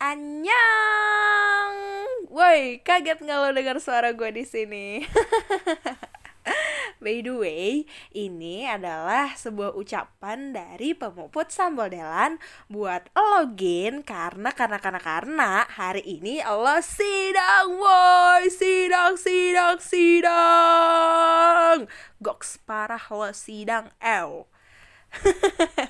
Annyeong. Woi, kaget nggak lo dengar suara gue di sini? By the way, ini adalah sebuah ucapan dari pemuput sambal delan buat login karena karena karena karena hari ini Allah sidang woi sidang sidang sidang goks parah lo sidang ew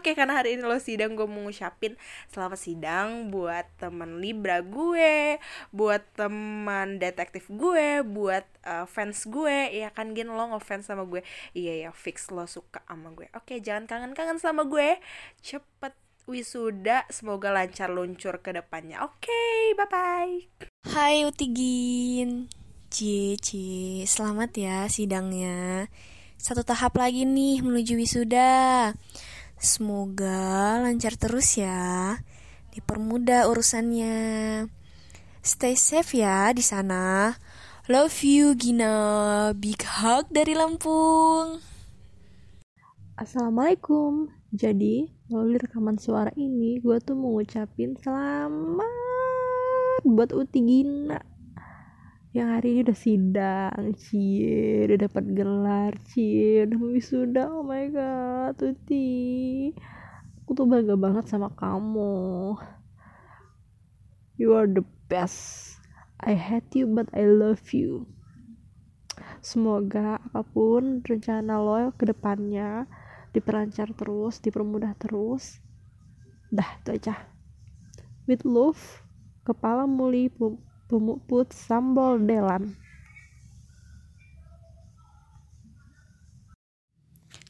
Oke karena hari ini lo sidang gue mau ngucapin selamat sidang buat teman Libra gue Buat teman detektif gue Buat uh, fans gue. Ya kan Gin? Lo ngefans sama gue. Iya ya fix lo suka sama gue. Oke jangan kangen-kangen sama gue. Cepet wisuda Semoga lancar luncur ke depannya. Oke bye bye Hai Utigin Cie cie selamat ya sidangnya. Satu tahap lagi nih menuju wisuda. Semoga lancar terus ya. Dipermudah urusannya. Stay safe ya di sana. Love you Gina. Big hug dari Lampung. Assalamualaikum. Jadi, melalui rekaman suara ini, gue tuh mau ngucapin selamat buat Uti Gina yang hari ini udah sidang cie udah dapat gelar cie udah wisuda oh my god Tuti. Aku tuh bangga banget sama kamu. You are the best. I hate you but I love you. Semoga apa pun rencana lo ke depannya diperlancar terus dipermudah terus. Dah itu aja. With love kepala muli pemuput sambal delan.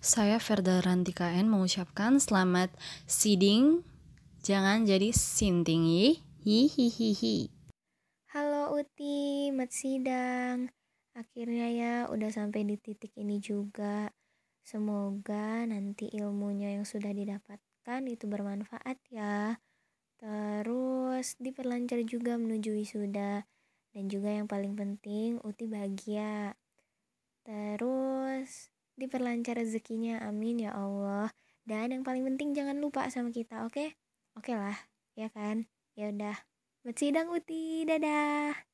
Saya Verda Rantikaen mengucapkan selamat siding, jangan jadi sinting hihihihi. Halo Uti, mat sidang. Akhirnya ya udah sampai di titik ini juga. Semoga nanti ilmunya yang sudah didapatkan itu bermanfaat ya. Terus diperlancar juga menuju wisuda dan juga yang paling penting Uti bahagia. Terus diperlancar rezekinya, amin ya Allah. Dan yang paling penting jangan lupa sama kita, oke? Okay? Oke okay lah, ya kan? Ya udah. Sidang Uti, dadah.